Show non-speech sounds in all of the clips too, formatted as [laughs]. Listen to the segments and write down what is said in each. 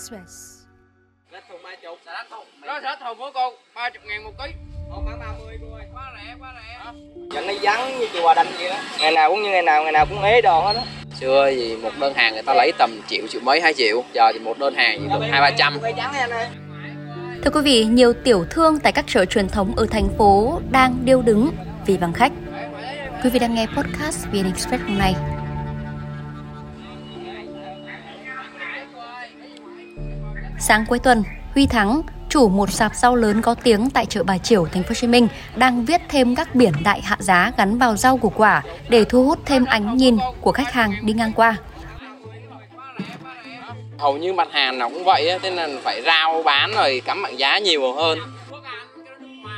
Express. Lát thùng ba chục. Xà lách thùng nó xà lách thùng của cô 30 ngàn một ký. Ồ khoảng 30 cô ơi. Quá rẻ quá rẻ Giờ nó vắng như chùa đanh vậy đó. Ngày nào cũng như ngày nào, ngày nào cũng ế đồ hết đó xưa thì một đơn hàng người ta lấy tầm triệu triệu mấy hai triệu. Giờ thì một đơn hàng chỉ được hai ba trăm. Cây trắng nha anh ơi. Thưa quý vị, nhiều tiểu thương tại các chợ truyền thống ở thành phố đang điêu đứng vì vắng khách. Quý vị đang nghe podcast VN Express hôm nay. Sáng cuối tuần, Huy Thắng, chủ một sạp rau lớn có tiếng tại chợ Bà Chiểu, thành phố Hồ Chí Minh, đang viết thêm các biển đại hạ giá gắn vào rau củ quả để thu hút thêm ánh nhìn của khách hàng đi ngang qua. hầu như mặt hàng nào cũng vậy thế nên phải rao bán rồi cắm bảng giá nhiều hơn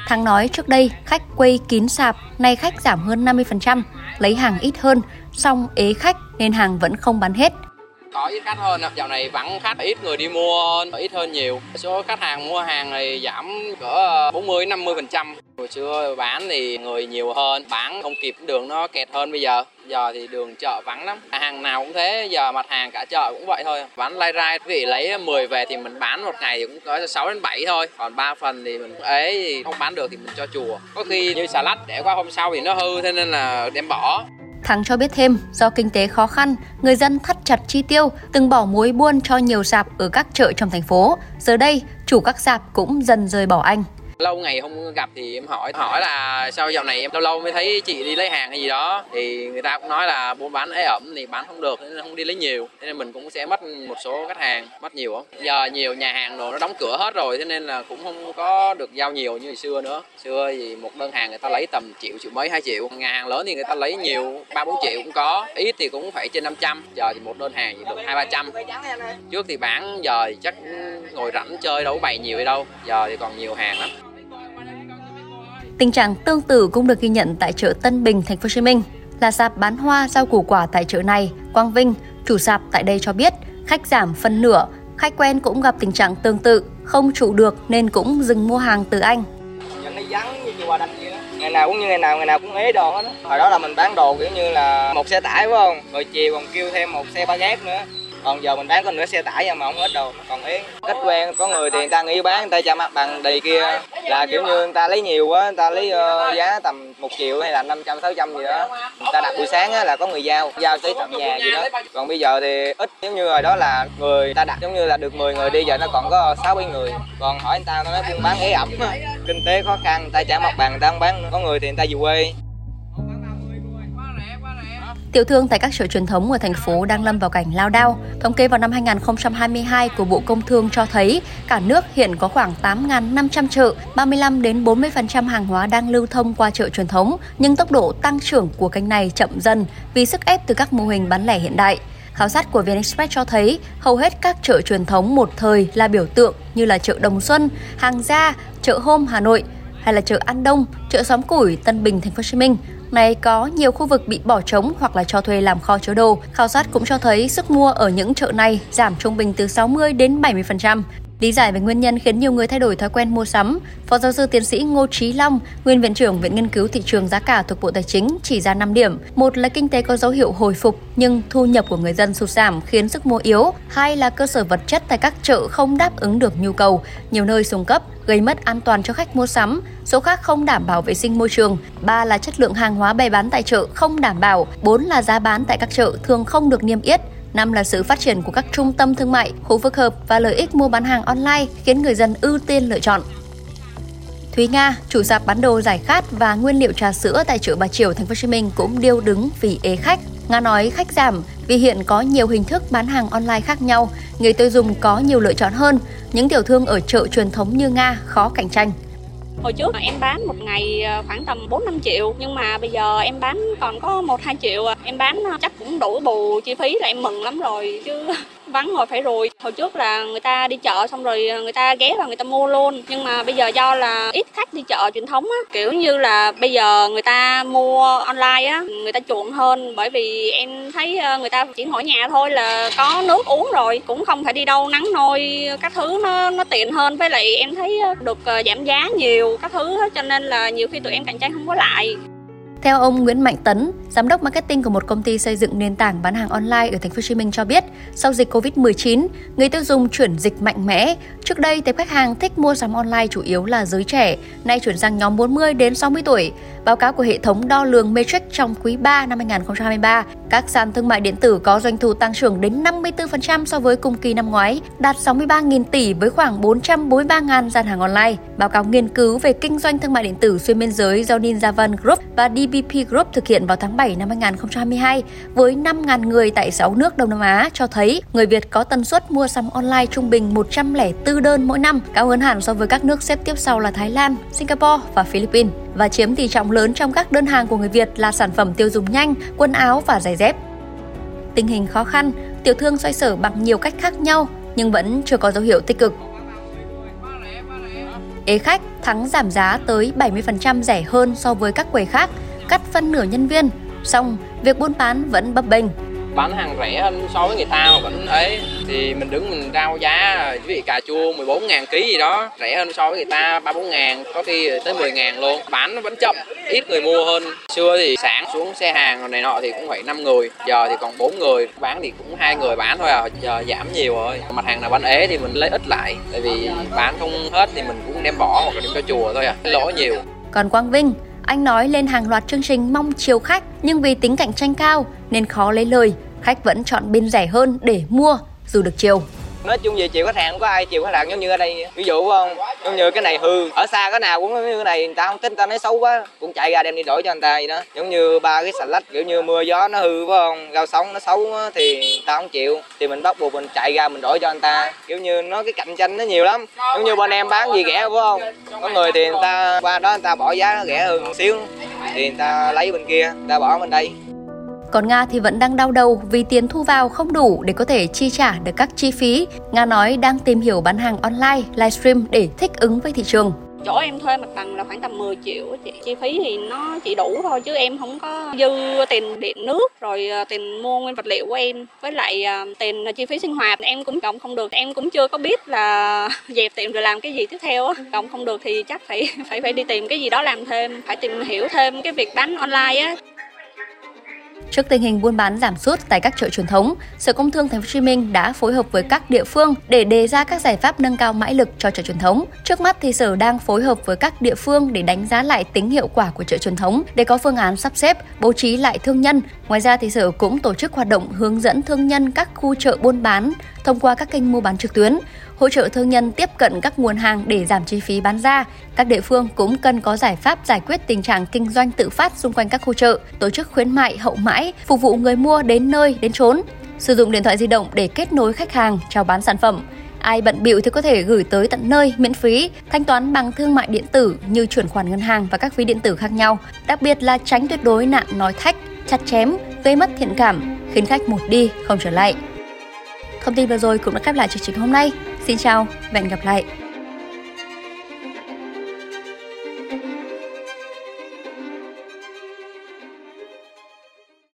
Thắng nói trước đây khách quay kín sạp, nay khách giảm hơn 50%, lấy hàng ít hơn, song ế khách nên hàng vẫn không bán hết có ít khách hơn dạo này vắng khách, ít người đi mua, ít hơn nhiều. Số khách hàng mua hàng này giảm cỡ ờ, 40 50 phần trăm. Hồi xưa bán thì người nhiều hơn, bán không kịp, đường nó kẹt hơn bây giờ. Giờ thì đường chợ vắng lắm. Hàng nào cũng thế, giờ mặt hàng cả chợ cũng vậy thôi. Bán lai rai quý vị lấy 10 về thì mình bán một ngày thì cũng có 6 đến 7 thôi. Còn 3 phần thì mình ấy thì không bán được thì mình cho chùa. Có khi như xà lách, để qua hôm sau thì nó hư, thế nên là đem bỏ. Thắng cho biết thêm, do kinh tế khó khăn, người dân thắt chặt chi tiêu, từng bỏ muối buôn cho nhiều sạp ở các chợ trong thành phố. Giờ đây, chủ các sạp cũng dần rời bỏ anh lâu ngày không gặp thì em hỏi hỏi là sao dạo này em lâu lâu mới thấy chị đi lấy hàng hay gì đó. Thì người ta cũng nói là buôn bán ế ẩm thì bán không được, nên không đi lấy nhiều. Thế nên mình cũng sẽ mất một số khách hàng, mất nhiều không giờ nhiều nhà hàng đồ nó đóng cửa hết rồi, thế nên là cũng không có được giao nhiều như hồi xưa nữa. Xưa thì một đơn hàng người ta lấy tầm triệu triệu mấy, hai triệu. Nhà hàng lớn thì người ta lấy nhiều, ba, bốn triệu cũng có. Ít thì cũng phải trên 500 giờ thì một đơn hàng chỉ được hai, ba trăm. Trước thì bán, giờ thì chắc ngồi rảnh chơi đâu bày nhiều hay đâu. Giờ thì còn nhiều hàng lắm. Tình trạng tương tự cũng được ghi nhận tại chợ Tân Bình, thành phố Hồ Chí Minh. Là sạp bán hoa rau củ quả tại chợ này, Quang Vinh, chủ sạp tại đây cho biết, khách giảm phân nửa, khách quen cũng gặp tình trạng tương tự, không trụ được nên cũng dừng mua hàng từ anh. Giờ nó vắng như chùa đanh vậy đó Ngày nào cũng như ngày nào, ngày nào cũng ế đồ hết đó Hồi đó là mình bán đồ kiểu như là một xe tải phải không Rồi chiều còn kêu thêm một xe ba gác nữa còn giờ mình bán có nửa xe tải nhưng mà không hết đồ còn yến khách quen có người thì người ta nghĩ bán người ta cho mặt bằng đầy kia. Là kiểu như người ta lấy nhiều quá người ta lấy uh, giá tầm một triệu hay là năm trăm sáu trăm gì đó. Người ta đặt buổi sáng á, là có người giao giao tới tận nhà gì đó. Còn bây giờ thì ít giống như hồi đó là người ta đặt giống như là được 10 người đi giờ nó còn có sáu bảy người. Còn hỏi người ta nó nói buôn bán ế ẩm kinh tế khó khăn người ta trả mặt bằng người ta không bán nữa. có người thì người ta về quê. Tiểu thương tại các chợ truyền thống ở thành phố đang lâm vào cảnh lao đao. Thống kê vào năm 2022 của Bộ Công Thương cho thấy cả nước hiện có khoảng 8.500 chợ, 35 đến 40% hàng hóa đang lưu thông qua chợ truyền thống, nhưng tốc độ tăng trưởng của kênh này chậm dần vì sức ép từ các mô hình bán lẻ hiện đại. Khảo sát của VnExpress cho thấy hầu hết các chợ truyền thống một thời là biểu tượng như là chợ Đồng Xuân, Hàng Gia, chợ Hôm Hà Nội hay là chợ An Đông, chợ Xóm Củi, Tân Bình, Thành phố Hồ Chí Minh này có nhiều khu vực bị bỏ trống hoặc là cho thuê làm kho chứa đồ. Khảo sát cũng cho thấy sức mua ở những chợ này giảm trung bình từ 60 đến 70%. Lý giải về nguyên nhân khiến nhiều người thay đổi thói quen mua sắm, Phó giáo sư tiến sĩ Ngô Trí Long, nguyên viện trưởng Viện Nghiên cứu Thị trường Giá cả thuộc Bộ Tài chính chỉ ra 5 điểm. Một là kinh tế có dấu hiệu hồi phục nhưng thu nhập của người dân sụt giảm khiến sức mua yếu. Hai là cơ sở vật chất tại các chợ không đáp ứng được nhu cầu, nhiều nơi xuống cấp, gây mất an toàn cho khách mua sắm, số khác không đảm bảo vệ sinh môi trường. Ba là chất lượng hàng hóa bày bán tại chợ không đảm bảo. Bốn là giá bán tại các chợ thường không được niêm yết. Năm là sự phát triển của các trung tâm thương mại, khu phức hợp và lợi ích mua bán hàng online khiến người dân ưu tiên lựa chọn. Thúy Nga, chủ sạp bán đồ giải khát và nguyên liệu trà sữa tại chợ Bà Triều, Thành phố Hồ Chí Minh cũng điêu đứng vì ế khách. Nga nói khách giảm vì hiện có nhiều hình thức bán hàng online khác nhau, người tiêu dùng có nhiều lựa chọn hơn. Những tiểu thương ở chợ truyền thống như Nga khó cạnh tranh. Hồi trước em bán một ngày ờ, khoảng tầm 4 5 triệu, nhưng mà bây giờ em bán còn có 1 2 triệu à. Em bán ờ, chắc cũng đủ bù chi phí là em mừng lắm rồi, chứ vắng rồi phải rồi. Hồi trước là người ta đi chợ xong rồi à, người ta ghé vào người ta mua luôn. Nhưng mà bây giờ do là ít khách đi chợ truyền thống á, kiểu như là bây giờ người ta mua online á, người ta chuộng hơn. Bởi vì em thấy à, người ta chỉ ngồi nhà thôi là có nước uống rồi. Cũng không phải đi đâu nắng nôi các thứ nó nó tiện hơn. Với lại em thấy à, được giảm giá nhiều các thứ cho nên là nhiều khi tụi em cạnh tranh không có lại. Theo ông Nguyễn Mạnh Tấn, giám đốc marketing của một công ty xây dựng nền tảng bán hàng online ở thành phố Hồ Chí Minh cho biết, sau dịch Covid-19, người tiêu dùng chuyển dịch mạnh mẽ. Trước đây, tệp khách hàng thích mua sắm online chủ yếu là giới trẻ, nay chuyển sang nhóm 40 đến 60 tuổi. Báo cáo của hệ thống đo lường Matrix trong quý 3 năm 2023, các sàn thương mại điện tử có doanh thu tăng trưởng đến 54% so với cùng kỳ năm ngoái, đạt 63.000 tỷ với khoảng 443.000 gian hàng online. Báo cáo nghiên cứu về kinh doanh thương mại điện tử xuyên biên giới do Ninja Van Group và DB. BP Group thực hiện vào tháng 7 năm 2022 với 5.000 người tại 6 nước Đông Nam Á cho thấy người Việt có tần suất mua sắm online trung bình 104 đơn mỗi năm, cao hơn hẳn so với các nước xếp tiếp sau là Thái Lan, Singapore và Philippines và chiếm tỷ trọng lớn trong các đơn hàng của người Việt là sản phẩm tiêu dùng nhanh, quần áo và giày dép. Tình hình khó khăn, tiểu thương xoay sở bằng nhiều cách khác nhau nhưng vẫn chưa có dấu hiệu tích cực. Ế khách thắng giảm giá tới 70% rẻ hơn so với các quầy khác, cắt phân nửa nhân viên, song việc buôn bán vẫn bấp bênh. Bán hàng rẻ hơn so với người ta vẫn ấy. Thì mình đứng mình rao giá ví cà chua 14 ngàn ký gì đó rẻ hơn so với người ta ba bốn ngàn có khi tới 10 ngàn luôn. Bán nó vẫn chậm ít người mua hơn. Xưa thì sáng xuống xe hàng này nọ thì cũng phải 5 người giờ thì còn 4 người. Bán thì cũng hai người bán thôi à giờ giảm nhiều rồi. Mặt hàng nào bán ế thì mình lấy ít lại tại vì bán không hết thì mình cũng đem bỏ hoặc là đem cho chùa thôi à. Lỗ nhiều. Còn Quang Vinh anh nói lên hàng loạt chương trình mong chiều khách nhưng vì tính cạnh tranh cao nên khó lấy lời, khách vẫn chọn bên rẻ hơn để mua dù được chiều nói chung về chiều khách hàng, không có ai chiều khách hàng giống như ở đây. Ví dụ, không, giống như cái này hư. Ở xa cái nào cũng như cái này, người ta không tính ta nói xấu quá, cũng chạy ra đem đi đổi cho anh ta vậy đó. Giống như ba cái xà lách, kiểu như mưa gió nó hư, phải không? Rau sống nó xấu thì người ta không chịu. Thì mình bắt buộc mình chạy ra mình đổi cho anh ta. Kiểu như nó, cái cạnh tranh nó nhiều lắm. Giống như bên em bán gì rẻ, phải không? Có người thì người ta qua đó người ta bỏ giá nó rẻ hơn một xíu. Thì người ta lấy bên kia, người ta bỏ bên đây còn Nga thì vẫn đang đau đầu vì tiền thu vào không đủ để có thể chi trả được các chi phí. Nga nói đang tìm hiểu bán hàng online, livestream để thích ứng với thị trường. Chỗ em thuê mặt bằng là khoảng tầm 10 triệu chị. Chi phí thì nó chỉ đủ thôi chứ em không có dư tiền điện nước rồi à, tiền mua nguyên vật liệu của em. Với lại à, tiền chi phí sinh hoạt em cũng cộng không được. Em cũng chưa có biết là [laughs] dẹp tiệm rồi làm cái gì tiếp theo á. Cộng không được thì chắc phải [laughs] phải phải đi tìm cái gì đó làm thêm phải tìm hiểu thêm cái việc bán online á. Trước tình hình buôn bán giảm sút tại các chợ truyền thống, Sở Công Thương Thành phố Hồ Chí Minh đã phối hợp với các địa phương để đề ra các giải pháp nâng cao mãi lực cho chợ truyền thống. Trước mắt thì Sở đang phối hợp với các địa phương để đánh giá lại tính hiệu quả của chợ truyền thống để có phương án sắp xếp, bố trí lại thương nhân. Ngoài ra thì Sở cũng tổ chức hoạt động hướng dẫn thương nhân các khu chợ buôn bán thông qua các kênh mua bán trực tuyến, hỗ trợ thương nhân tiếp cận các nguồn hàng để giảm chi phí bán ra. Các địa phương cũng cần có giải pháp giải quyết tình trạng kinh doanh tự phát xung quanh các khu chợ, tổ chức khuyến mại hậu mãi mãi, phục vụ người mua đến nơi đến chốn, sử dụng điện thoại di động để kết nối khách hàng chào bán sản phẩm. Ai bận bịu thì có thể gửi tới tận nơi miễn phí, thanh toán bằng thương mại điện tử như chuyển khoản ngân hàng và các phí điện tử khác nhau. Đặc biệt là tránh tuyệt đối nạn nói thách, chặt chém, gây mất thiện cảm, khiến khách một đi không trở lại. Thông tin vừa rồi cũng đã khép lại chương trình hôm nay. Xin chào và hẹn gặp lại.